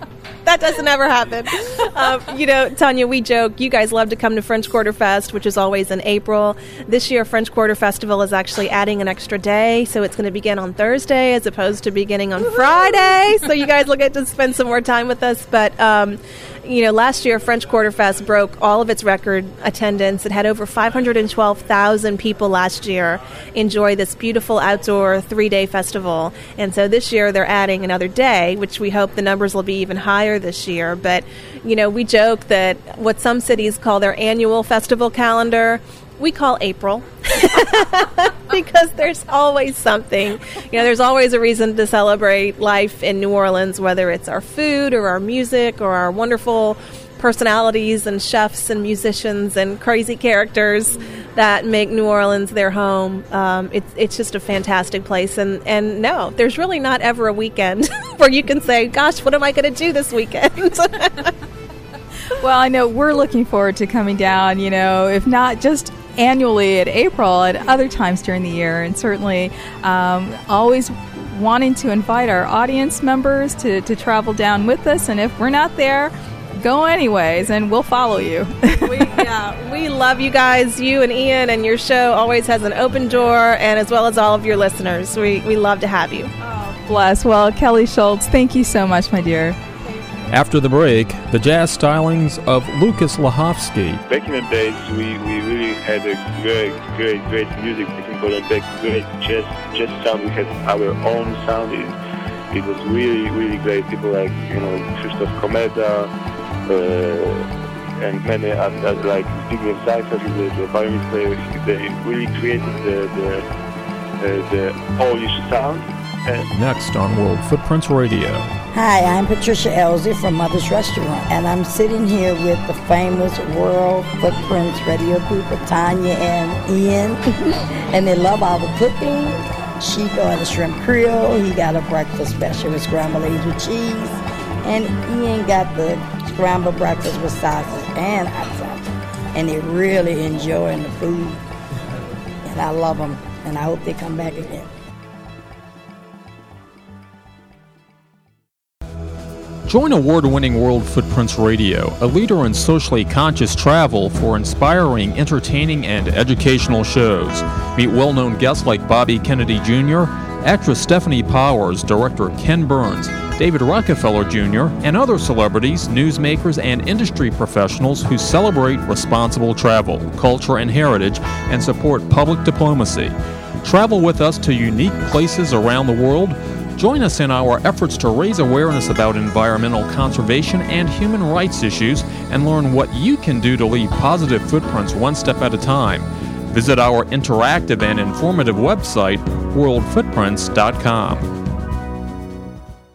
that doesn't ever happen. Um, you know, Tanya, we joke. You guys love to come to French Quarter Fest, which is always in April. This year, French Quarter Festival is actually adding an extra day, so it's going to begin on Thursday as opposed to beginning on Friday. So you guys will get to spend some more time with us. But um, you know, last year French Quarter Fest broke all of its record attendance. It had over 512,000 people last year enjoy this beautiful outdoor three day festival. And so this year they're adding another day, which we hope the numbers will be even higher this year. But, you know, we joke that what some cities call their annual festival calendar we call April because there's always something. You know, there's always a reason to celebrate life in New Orleans, whether it's our food or our music or our wonderful personalities and chefs and musicians and crazy characters that make New Orleans their home. Um, it's it's just a fantastic place, and and no, there's really not ever a weekend where you can say, "Gosh, what am I going to do this weekend?" well, I know we're looking forward to coming down. You know, if not just annually at April, at other times during the year, and certainly um, always wanting to invite our audience members to, to travel down with us. And if we're not there, go anyways, and we'll follow you. we, yeah, we love you guys. You and Ian and your show always has an open door, and as well as all of your listeners. We, we love to have you. Oh, bless. Well, Kelly Schultz, thank you so much, my dear. After the break, the jazz stylings of Lucas Lahovsky. Back in the days, we, we really had a great, great, great music. That back great jazz, jazz sound. We had our own sound. It, it was really, really great. People like, you know, Krzysztof Komeda, uh, and many others like Zbigniew Seifert, the, the violin player. They really created the, the, uh, the Polish sound. And Next on World Footprints Radio. Hi, I'm Patricia Elsie from Mother's Restaurant, and I'm sitting here with the famous World Footprints radio people, Tanya and Ian, and they love all the cooking. She got a shrimp creole, he got a breakfast special with scrambled eggs with cheese, and Ian got the scrambled breakfast with sausage and hot sauce. And they're really enjoying the food, and I love them, and I hope they come back again. Join award winning World Footprints Radio, a leader in socially conscious travel for inspiring, entertaining, and educational shows. Meet well known guests like Bobby Kennedy Jr., actress Stefanie Powers, director Ken Burns, David Rockefeller Jr., and other celebrities, newsmakers, and industry professionals who celebrate responsible travel, culture, and heritage and support public diplomacy. Travel with us to unique places around the world Join us in our efforts to raise awareness about environmental conservation and human rights issues and learn what you can do to leave positive footprints one step at a time. Visit our interactive and informative website, worldfootprints.com.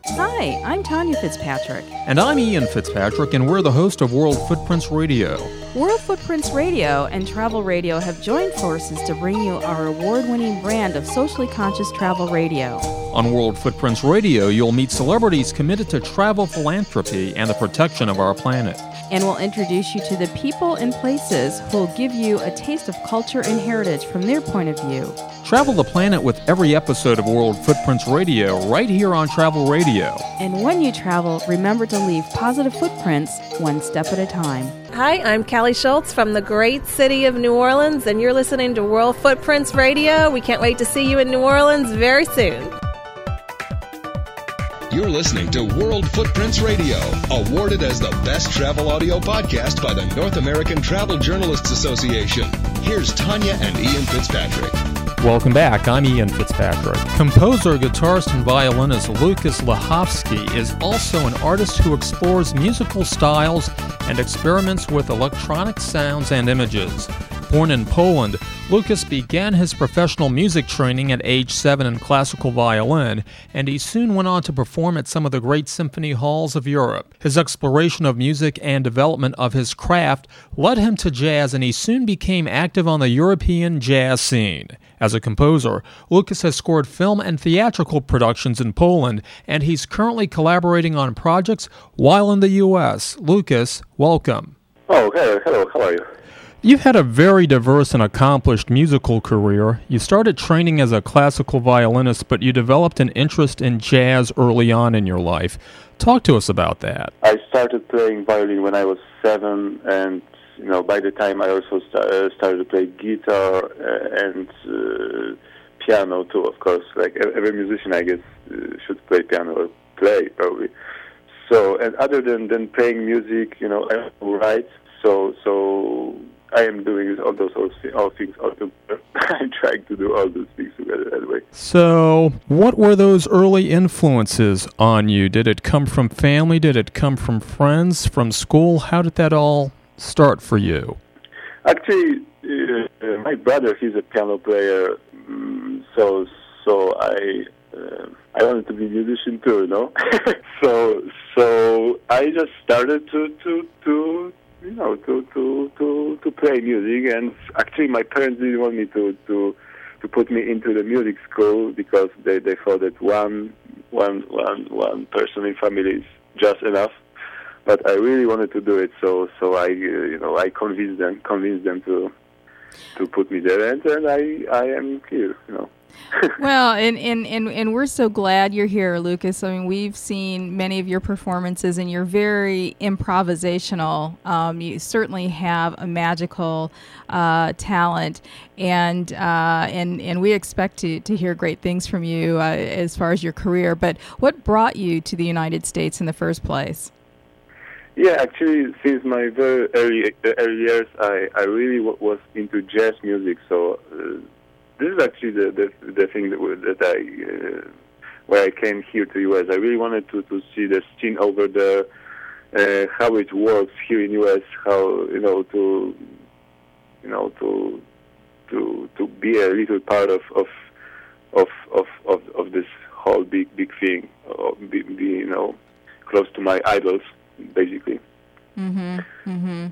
Hi, I'm Tanya Fitzpatrick. And I'm Ian Fitzpatrick, and we're the host of World Footprints Radio. World Footprints Radio and Travel Radio have joined forces to bring you our award winning brand of socially conscious travel radio. On World Footprints Radio, you'll meet celebrities committed to travel philanthropy and the protection of our planet. And we'll introduce you to the people and places who will give you a taste of culture and heritage from their point of view. Travel the planet with every episode of World Footprints Radio right here on Travel Radio. And when you travel, remember to leave positive footprints one step at a time. Hi, I'm Kelly Schultz from the great city of New Orleans, and you're listening to World Footprints Radio. We can't wait to see you in New Orleans very soon. You're listening to World Footprints Radio, awarded as the best travel audio podcast by the North American Travel Journalists Association. Here's Tanya and Ian Fitzpatrick. Welcome back. I'm Ian Fitzpatrick. Composer, guitarist, and violinist Lucas Lechowski is also an artist who explores musical styles and experiments with electronic sounds and images. Born in Poland, Lucas began his professional music training at age seven in classical violin, and he soon went on to perform at some of the great symphony halls of Europe. His exploration of music and development of his craft led him to jazz, and he soon became active on the European jazz scene. As a composer, Lucas has scored film and theatrical productions in Poland, and he's currently collaborating on projects while in the U.S. Lucas, welcome. Oh, hey, hello, how are you? You've had a very diverse and accomplished musical career. You started training as a classical violinist, but you developed an interest in jazz early on in your life. Talk to us about that. I started playing violin when I was seven, and you know, by the time I also st- uh, started to play guitar uh, and uh, piano too. Of course, like every musician, I guess, uh, should play piano or play probably. So, and other than than playing music, you know, I write. So, so I am doing all those all, all things all together. I'm trying to do all those things together that way. So, what were those early influences on you? Did it come from family? Did it come from friends? From school? How did that all start for you? Actually, uh, my brother he's a piano player, um, so so I uh, I wanted to be a musician too, you know. so so I just started to to to you know, to to to to play music. And actually, my parents didn't want me to to to put me into the music school because they they thought that one one one one person in family is just enough. But I really wanted to do it, so so I uh, you know I convinced them convinced them to to put me there, and and I I am here, you know. well, and, and, and, and we're so glad you're here, Lucas. I mean, we've seen many of your performances, and you're very improvisational. Um, you certainly have a magical uh, talent, and uh, and and we expect to, to hear great things from you uh, as far as your career. But what brought you to the United States in the first place? Yeah, actually, since my very early early years, I I really w- was into jazz music, so uh, this is actually the the, the thing that that I uh, where I came here to US. I really wanted to to see the scene over there, uh, how it works here in US, how you know to you know to to to be a little part of of of of of, of this whole big big thing, uh, be, be you know close to my idols basically. Mm-hmm. Mm-hmm.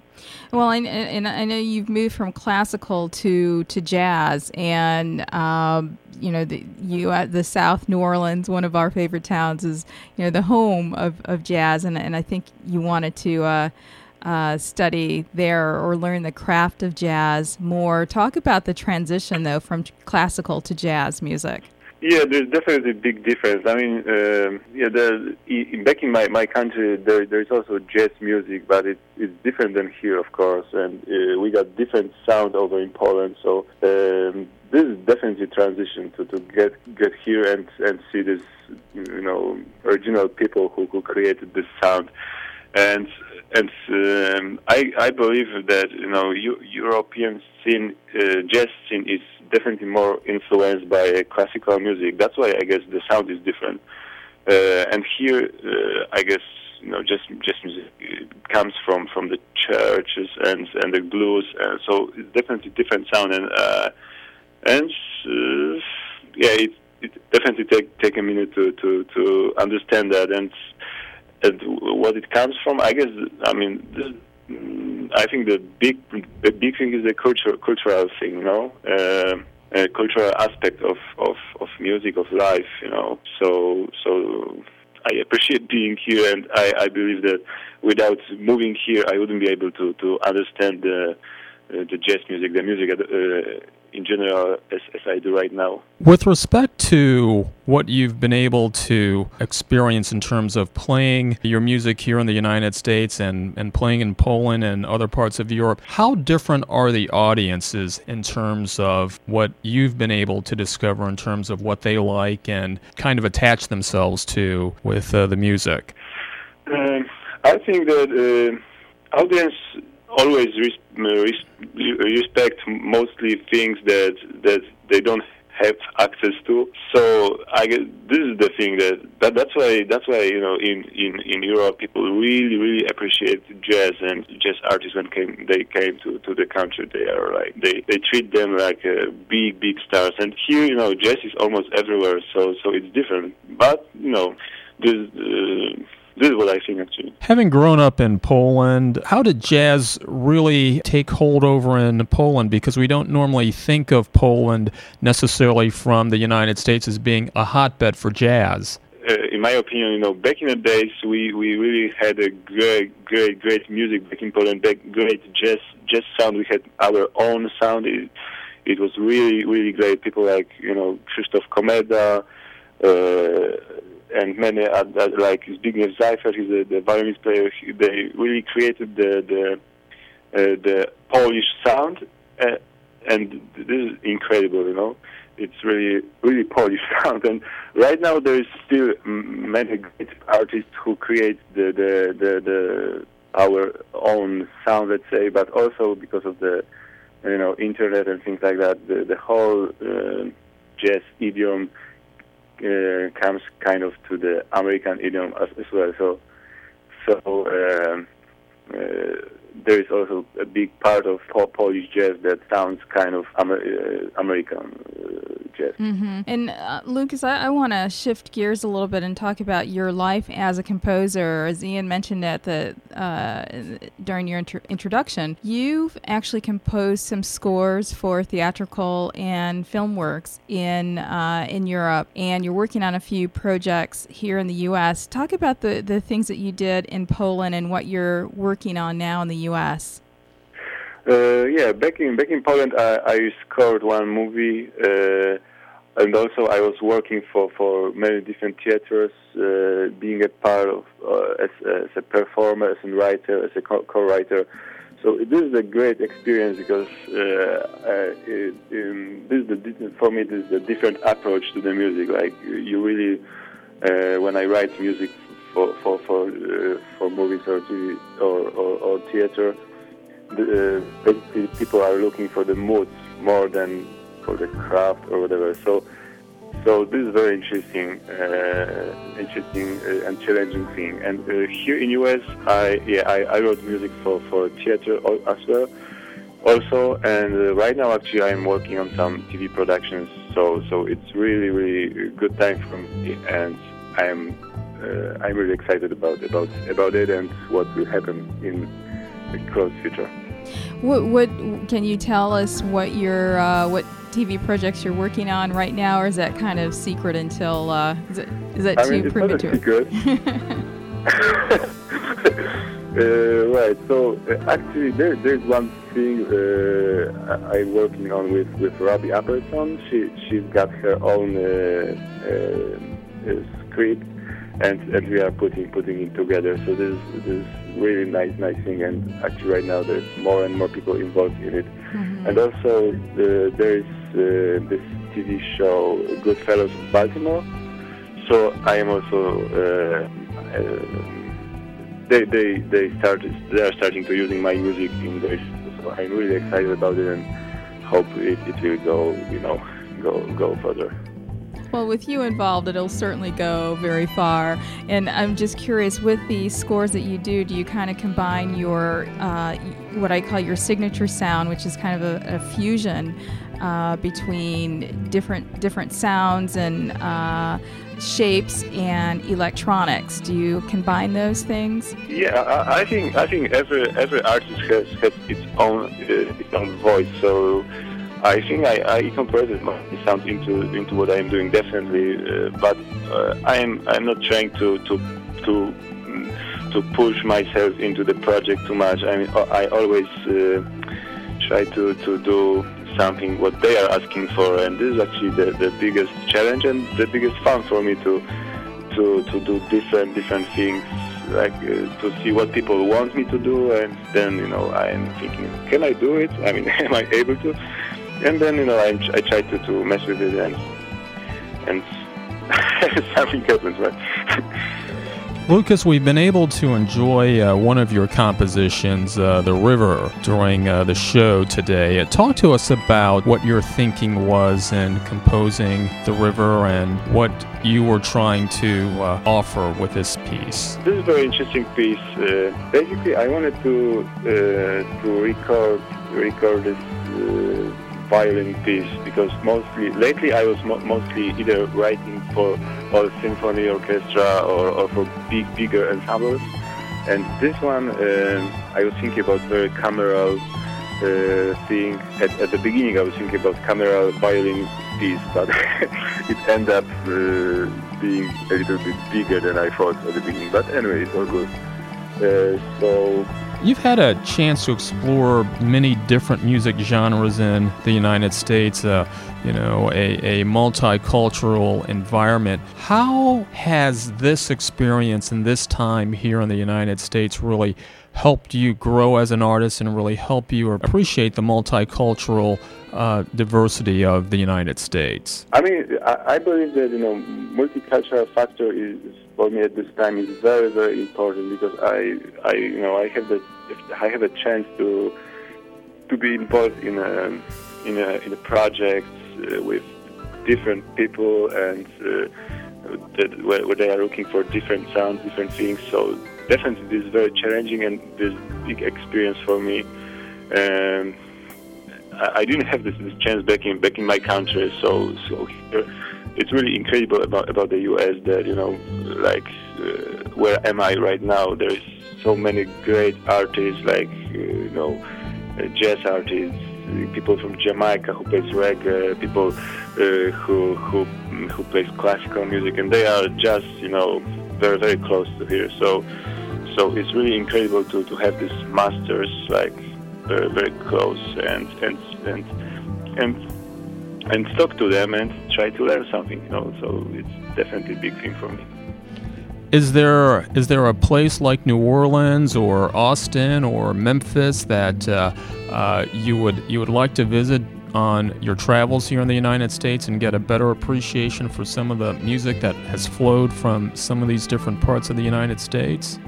Well, I, and I know you've moved from classical to to jazz, and um, you know the you at the South New Orleans, one of our favorite towns, is you know the home of, of jazz, and and I think you wanted to. Uh, uh, study there or learn the craft of jazz more. Talk about the transition, though, from classical to jazz music. Yeah, there's definitely a big difference. I mean, uh, yeah, the, back in my, my country, there there's also jazz music, but it, it's different than here, of course, and uh, we got different sound over in Poland. So um, this is definitely transition to, to get get here and and see this, you know, original people who, who created this sound, and and um, I I believe that you know European scene, uh, jazz scene is definitely more influenced by classical music. That's why I guess the sound is different. Uh, and here, uh, I guess you know, just just music comes from from the churches and and the blues, and so it's definitely different sound. And uh, and uh, yeah, it it definitely take take a minute to to to understand that and and what it comes from. I guess I mean. I think the big the big thing is the cultural cultural thing, you know, uh, a cultural aspect of, of, of music of life, you know. So so I appreciate being here, and I, I believe that without moving here, I wouldn't be able to to understand the uh, the jazz music, the music uh, in general, as, as I do right now. With respect to what you've been able to experience in terms of playing your music here in the United States and, and playing in Poland and other parts of Europe, how different are the audiences in terms of what you've been able to discover in terms of what they like and kind of attach themselves to with uh, the music? Um, I think that uh, audience always res- respect mostly things that that they don't have access to. So I guess this is the thing that, that that's why that's why you know in, in, in Europe people really really appreciate jazz and jazz artists when came they came to, to the country they are like they, they treat them like uh, big big stars and here you know jazz is almost everywhere so so it's different but you know this. Uh, this is what I think actually. Having grown up in Poland, how did jazz really take hold over in Poland? Because we don't normally think of Poland necessarily from the United States as being a hotbed for jazz. Uh, in my opinion, you know, back in the days, we, we really had a great, great, great music back in Poland, back, great jazz jazz sound. We had our own sound. It, it was really, really great. People like, you know, Krzysztof Komeda, uh, and many other, like Zbigniew Seifert, he's the, the violinist player. He, they really created the the uh, the Polish sound, uh, and this is incredible. You know, it's really really Polish sound. And right now there is still many great artists who create the the the, the our own sound, let's say, but also because of the you know internet and things like that, the the whole uh, jazz idiom uh, comes kind of to the American idiom as, as well. So, so um, uh, there is also a big part of Polish jazz that sounds kind of Amer- uh, American uh, jazz. Mm-hmm. And uh, Lucas, I, I want to shift gears a little bit and talk about your life as a composer. As Ian mentioned at the uh, during your inter- introduction, you've actually composed some scores for theatrical and film works in uh, in Europe, and you're working on a few projects here in the U.S. Talk about the the things that you did in Poland and what you're working on now in the U.S. Uh, yeah, back in back in Poland, I, I scored one movie, uh, and also I was working for, for many different theaters, uh, being a part of uh, as, as a performer, as a writer, as a co- co-writer. So this is a great experience because uh, uh, it, um, this is the for me this is a different approach to the music. Like you really, when I write music for for for, for movies or TV or, or, or theater the, uh, basically people are looking for the mood more than for the craft or whatever. So, so this is very interesting, uh, interesting uh, and challenging thing. And uh, here in US, I yeah I, I wrote music for for theater as well, also. And uh, right now, actually, I'm working on some TV productions. So so it's really really good time for me, and I'm uh, I'm really excited about about about it and what will happen in the close future. What, what can you tell us? What your uh, what TV projects you're working on right now, or is that kind of secret until uh, is, it, is that I too mean, premature? Secret. uh, right. So uh, actually, there, there's one thing uh, I'm working on with with Robbie Appleton. She she's got her own uh, script and, and we are putting putting it together. So this this is really nice nice thing, and actually right now there's more and more people involved in it. Mm-hmm. And also the, there is uh, this TV show Goodfellas of Baltimore. So I am also uh, uh, they they they started they are starting to using my music in this. So I'm really excited about it and hope it, it will go you know go go further. Well, with you involved, it'll certainly go very far. And I'm just curious, with the scores that you do, do you kind of combine your uh, what I call your signature sound, which is kind of a, a fusion uh, between different different sounds and uh, shapes and electronics? Do you combine those things? Yeah, I, I think I think every every artist has, has its own uh, its own voice. So I think I, I my sound into into what I'm doing definitely, uh, but uh, I'm I'm not trying to to to mm, to push myself into the project too much. I mean, I always uh, try to to do something what they are asking for, and this is actually the, the biggest challenge and the biggest fun for me to to to do different different things like uh, to see what people want me to do and then you know i'm thinking can i do it i mean am i able to and then you know I, I try to, to mess with it and and something happens, right? Lucas, we've been able to enjoy uh, one of your compositions, uh, The River, during uh, the show today. Uh, talk to us about what your thinking was in composing The River and what you were trying to uh, offer with this piece. This is a very interesting piece. Uh, basically, I wanted to to record record this violin piece because mostly lately I was mo- mostly either writing for all symphony orchestra or, or for big bigger ensembles. And this one uh, I was thinking about very cameral uh, thing. At, at, the beginning I was thinking about cameral violin piece but it ended up uh, being a little bit bigger than I thought at the beginning. But anyway it's all good. Uh, so You've had a chance to explore many different music genres in the United States, uh, you know, a, a multicultural environment. How has this experience and this time here in the United States really helped you grow as an artist and really help you appreciate the multicultural uh, diversity of the United States? I mean, I, I believe that, you know, multicultural factor is for me at this time is very very important because I I you know I have the I have a chance to to be involved in a in a in a project uh, with different people and uh, that, where, where, they are looking for different sounds, different things. So definitely this is very challenging and this big experience for me. Um, I, I didn't have this, this chance back in back in my country, so so here it's really incredible about about the U.S. that you know, like uh, where am I right now? There's so many great artists, like uh, you know, uh, jazz artists, people from Jamaica who plays reggae, people uh, who who who plays classical music, and they are just you know very very close to here. So so it's really incredible to to have these masters like very very close and and and and and talk to them and try to learn something. You know, so it's definitely a big thing for me. Is there is there a place like New Orleans or Austin or Memphis that uh, uh, you would you would like to visit on your travels here in the United States and get a better appreciation for some of the music that has flowed from some of these different parts of the United States?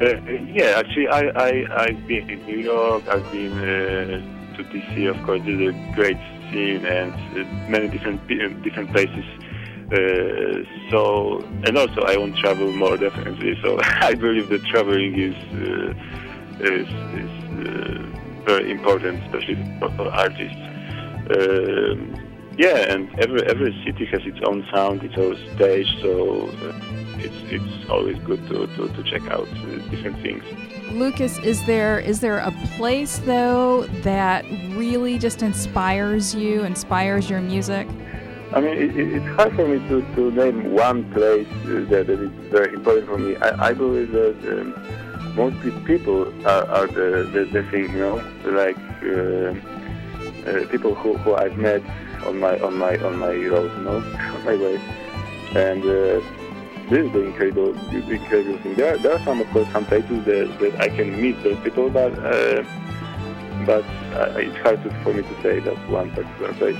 Uh, yeah, actually, I, I I've been in New York. I've been uh, to DC. Of course, it's a great scene and uh, many different uh, different places. Uh, so and also I want to travel more definitely. So I believe that traveling is is, is very important, especially for, for artists. Um, yeah, and every every city has its own sound, its own stage, so it's it's always good to, to, to check out different things. Lucas, is there is there a place though that really just inspires you, inspires your music? I mean, it, it's hard for me to, to name one place uh, that, that is very important for me. I, I believe that um, mostly people are, are the, the, the thing, you know, like uh, uh, people who, who I've met on my on my on my road, you know, on my way, and uh, this is the incredible, the incredible thing. There, there are some, of course, some places that, that I can meet those people, but uh, but uh, it's hard for me to say that one particular place.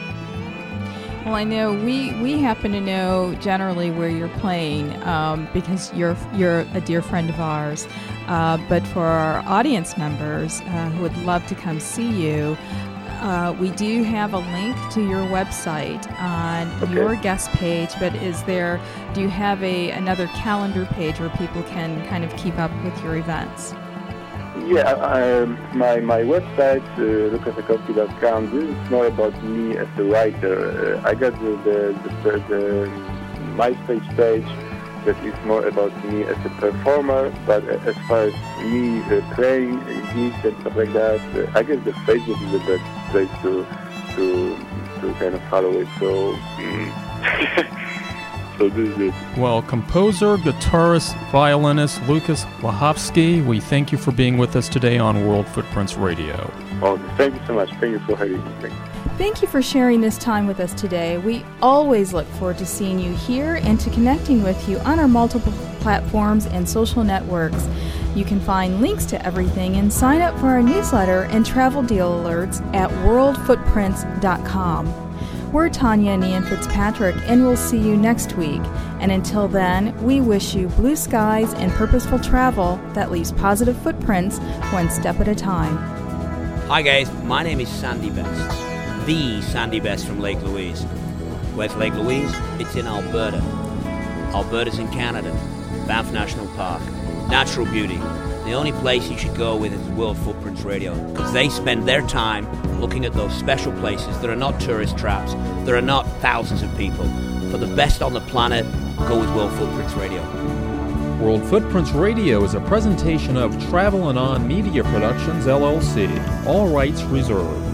Well, I know we, we happen to know generally where you're playing um, because you're you're a dear friend of ours. Uh, but for our audience members uh, who would love to come see you, uh, we do have a link to your website on okay. your guest page, but is there, do you have a another calendar page where people can kind of keep up with your events? Yeah, um, my, my website, uh, lucasakowski.com, this is more about me as a writer. Uh, I got the, the, the, the MySpace page that is more about me as a performer, but as far as me uh, playing gigs and stuff like that, uh, I guess the Facebook is the best place to to to kind of follow it. So. Mm. so this is it. Well, composer, guitarist, violinist Lucas Lahovsky, we thank you for being with us today on World Footprints Radio. Oh, thank you so much. Thank you for having me. Thank you for sharing this time with us today. We always look forward to seeing you here and to connecting with you on our multiple platforms and social networks. You can find links to everything and sign up for our newsletter and travel deal alerts at worldfootprints.com. We're Tanya and Ian Fitzpatrick, and we'll see you next week. And until then, we wish you blue skies and purposeful travel that leaves positive footprints one step at a time. Hi, guys. My name is Sandy Best, the Sandy Best from Lake Louise. Where's Lake Louise? It's in Alberta. Alberta's in Canada. Banff National Park. Natural beauty. The only place you should go with is World Footprints Radio because they spend their time looking at those special places that are not tourist traps, there are not thousands of people. For the best on the planet, go with World Footprints Radio. World Footprints Radio is a presentation of Travel and On Media Productions, LLC. All rights reserved.